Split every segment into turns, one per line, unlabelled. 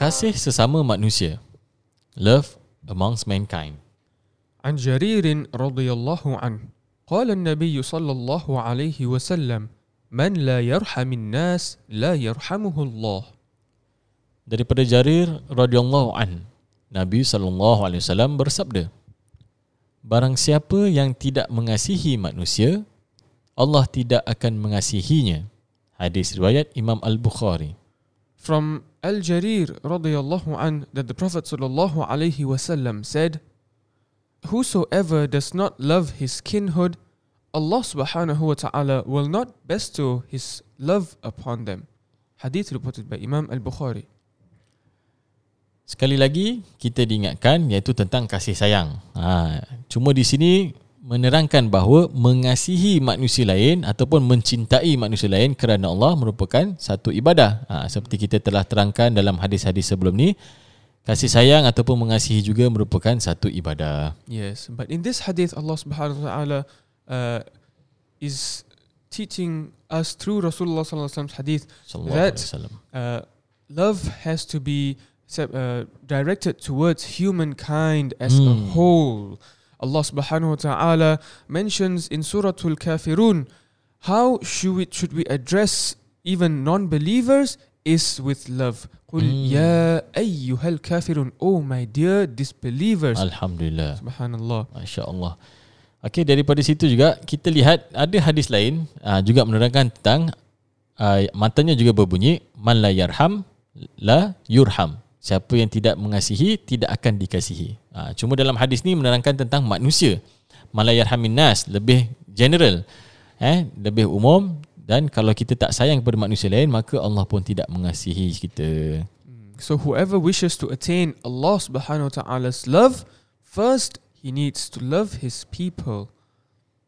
kasih sesama manusia. Love amongst mankind.
عن جرير رضي الله عنه قال النبي صلى الله عليه وسلم من لا يرحم الناس لا يرحمه الله
Daripada Jarir radhiyallahu an, Nabi sallallahu alaihi wasallam bersabda, Barang siapa yang tidak mengasihi manusia, Allah tidak akan mengasihinya. Hadis riwayat Imam Al-Bukhari.
From Al-Jarir radiyallahu an that the Prophet sallallahu alaihi wasallam said, Whosoever does not love his kinhood, Allah subhanahu wa ta'ala will not bestow his love upon them. Hadith reported by Imam Al-Bukhari.
Sekali lagi kita diingatkan iaitu tentang kasih sayang. Ha, cuma di sini menerangkan bahawa mengasihi manusia lain ataupun mencintai manusia lain kerana Allah merupakan satu ibadah. Ha, seperti kita telah terangkan dalam hadis-hadis sebelum ni, kasih sayang ataupun mengasihi juga merupakan satu ibadah.
Yes, but in this hadith, Allah subhanahu wa ta'ala uh, is teaching us through Rasulullah sallallahu alaihi wasallam's hadith That- uh, love has to be uh, directed towards humankind as a
Hmm.
whole. Allah subhanahu wa ta'ala mentions in Surah Al-Kafirun, how should we, should we address even non-believers is with love. Qul
mm.
ya ayyuhal kafirun. Oh my dear disbelievers.
Alhamdulillah.
Subhanallah.
Masya Allah. Okay, daripada situ juga kita lihat ada hadis lain uh, juga menerangkan tentang uh, matanya juga berbunyi Man la yarham la yurham. Siapa yang tidak mengasihi tidak akan dikasihi. Uh, cuma dalam hadis ni menerangkan tentang manusia. Man la yarhamin nas lebih general. Eh lebih umum dan kalau kita tak sayang kepada manusia lain maka Allah pun tidak mengasihi kita.
So whoever wishes to attain Allah subhanahu wa ta'ala's love, first he needs to love his people.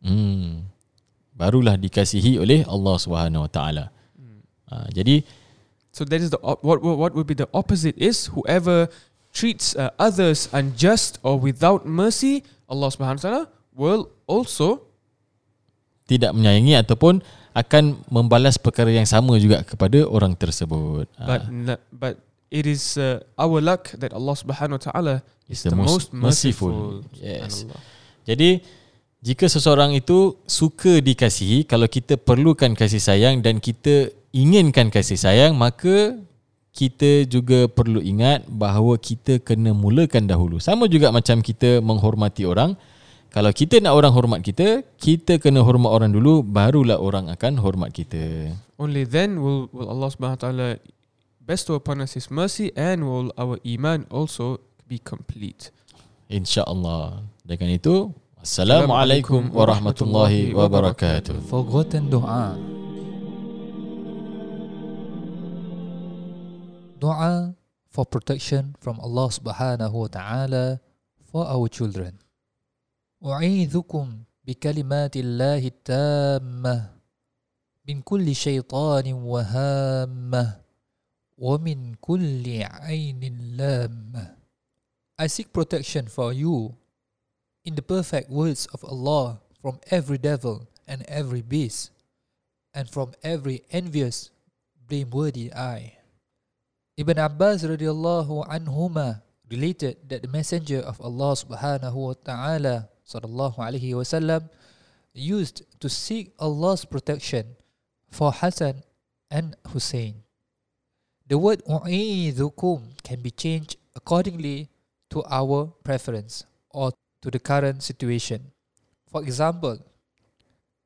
Hmm. Barulah dikasihi oleh Allah Subhanahu Wa Taala. Uh, jadi
So that is the op- what what would be the opposite is whoever treats uh, others unjust or without mercy, Allah subhanahu wa ta'ala will also
tidak menyayangi ataupun akan membalas perkara yang sama juga kepada orang tersebut.
but
Ah,
n- but it is uh, our luck that Allah subhanahu wa ta'ala
is
is the, most, merciful.
Yes.
Subhanallah.
Jadi jika seseorang itu suka dikasihi, kalau kita perlukan kasih sayang dan kita inginkan kasih sayang, maka kita juga perlu ingat bahawa kita kena mulakan dahulu. Sama juga macam kita menghormati orang. Kalau kita nak orang hormat kita, kita kena hormat orang dulu, barulah orang akan hormat kita.
Only then will, will Allah subhanahu wa ta'ala bestow upon us his mercy and will our iman also be complete.
InsyaAllah. Dengan itu, Assalamualaikum warahmatullahi wabarakatuh.
Forgotten doa. Doa for protection from Allah Subhanahu wa taala for our children. أعيذكم بكلمات الله التامة من كل شيطان وهامة ومن كل عين لامة I seek protection for you in the perfect words of Allah from every devil and every beast and from every envious blameworthy eye. Ibn Abbas radiallahu anhuma related that the messenger of Allah subhanahu wa ta'ala sallallahu alaihi wasallam used to seek Allah's protection for Hassan and Hussein. The word u'idhukum can be changed accordingly to our preference or to the current situation. For example,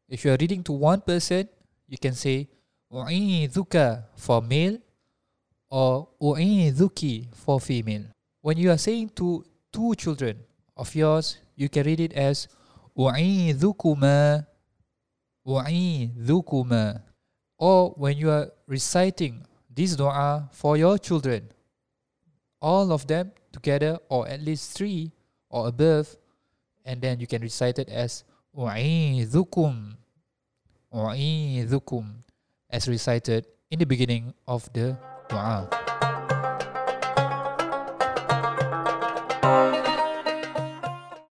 if you are reading to one person, you can say u'idhuka for male or u'idhuki for female. When you are saying to two children of yours, you can read it as u'idhukuma u'idhukuma or when you are reciting this dua for your children all of them together or at least three or above and then you can recite it as u'idhukum u'idhukum as recited in the beginning of the dua